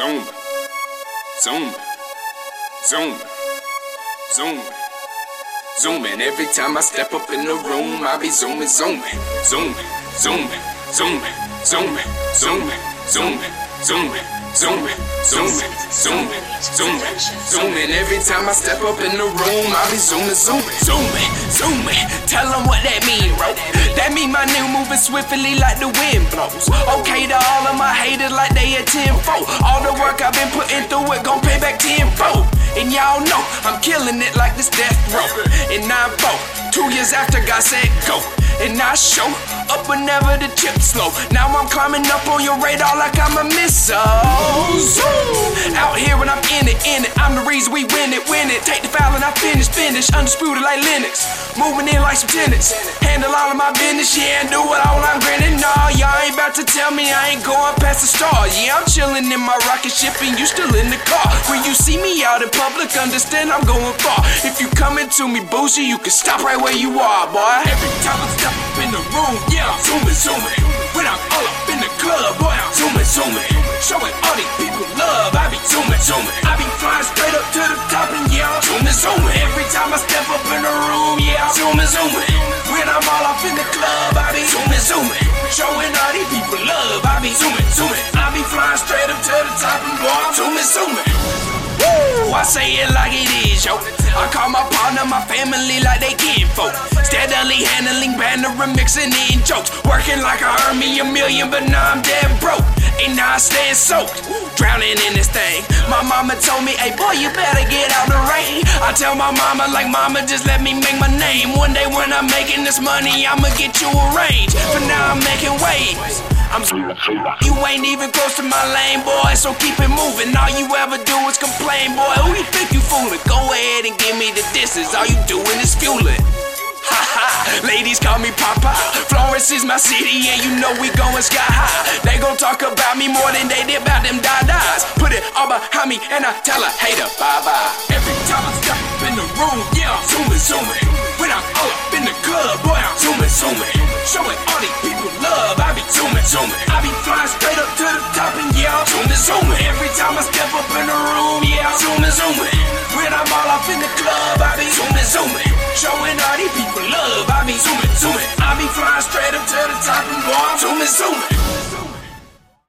Zoom, zoom, zoom, zoom, zooming. Every time I step up in the room, I be zooming, zooming, zooming, zooming, zooming, zooming, zooming, zooming, zooming, zooming, zooming, zooming, zooming, zooming. Every time I step up in the room, I be zooming, zooming, zooming, zooming. Tell them what that mean, bro. That mean my new moving swiftly like the wind blows. Okay to all of my like they at 10 All the work I've been putting through it gon' pay back 10-4. And y'all know I'm killing it like this death row. 9 4, two years after God said go. And I show up whenever the chips slow. Now I'm climbing up on your radar like I'm a missile. Zoom. Out here when I'm in it, in it. I'm the reason we win it, win it. Take the foul and I finish, finish. Undisputed like Lennox. Moving in like some tenants. Handle all of my business, yeah, and do it all I'm grinning. Tell me I ain't going past the stars. Yeah, I'm chilling in my rocket ship and you still in the car. When you see me out in public, understand I'm going far. If you coming to me bougie, you can stop right where you are, boy. Every time I step up in the room, yeah, I'm zooming, zooming. When I'm all up in the club, boy, I'm zooming, zooming. Showing all these people love, I be zooming, zooming. I be flying straight up to the top and yeah, I'm zooming, zooming. Every time I step up in the room, yeah, I'm zooming, zooming. When I'm all up in the club, I be zooming, zooming. Say it like it is, yo. I call my partner my family like they kinfolk. Steadily handling banner and mixing in jokes. Working like I earned me a million, but now I'm dead broke. And now I stand soaked, drowning in this thing. My mama told me, hey boy, you better get out the rain. I tell my mama, like, mama, just let me make my name. One day when I'm making this money, I'ma get you a range. For now, I'm making waves. I'm you ain't even close to my lane, boy. So keep it moving. All you ever do is complain, boy. Who you think you fooling? Go ahead and give me the distance. All you doing is fueling. Ha ha, ladies call me Papa. Florence is my city, and you know we going sky high. They gon' talk about me more than they did about them dadas. Put it all behind me, and I tell a hater bye bye. Every time I step in the room, yeah, I'm zooming, zooming. When I'm all up in the club, boy, I'm zooming, zooming. Showing all these zooming, zooming. I be flying straight up to the top, and yeah, I'm zooming, zooming. Every time I step up in the room, yeah, I'm zooming, zooming. When I'm all up in the club, I be zooming, zooming. Showing all these people love, I be zooming, zooming. I be flying straight up to the top, and boy, I'm zooming, zooming.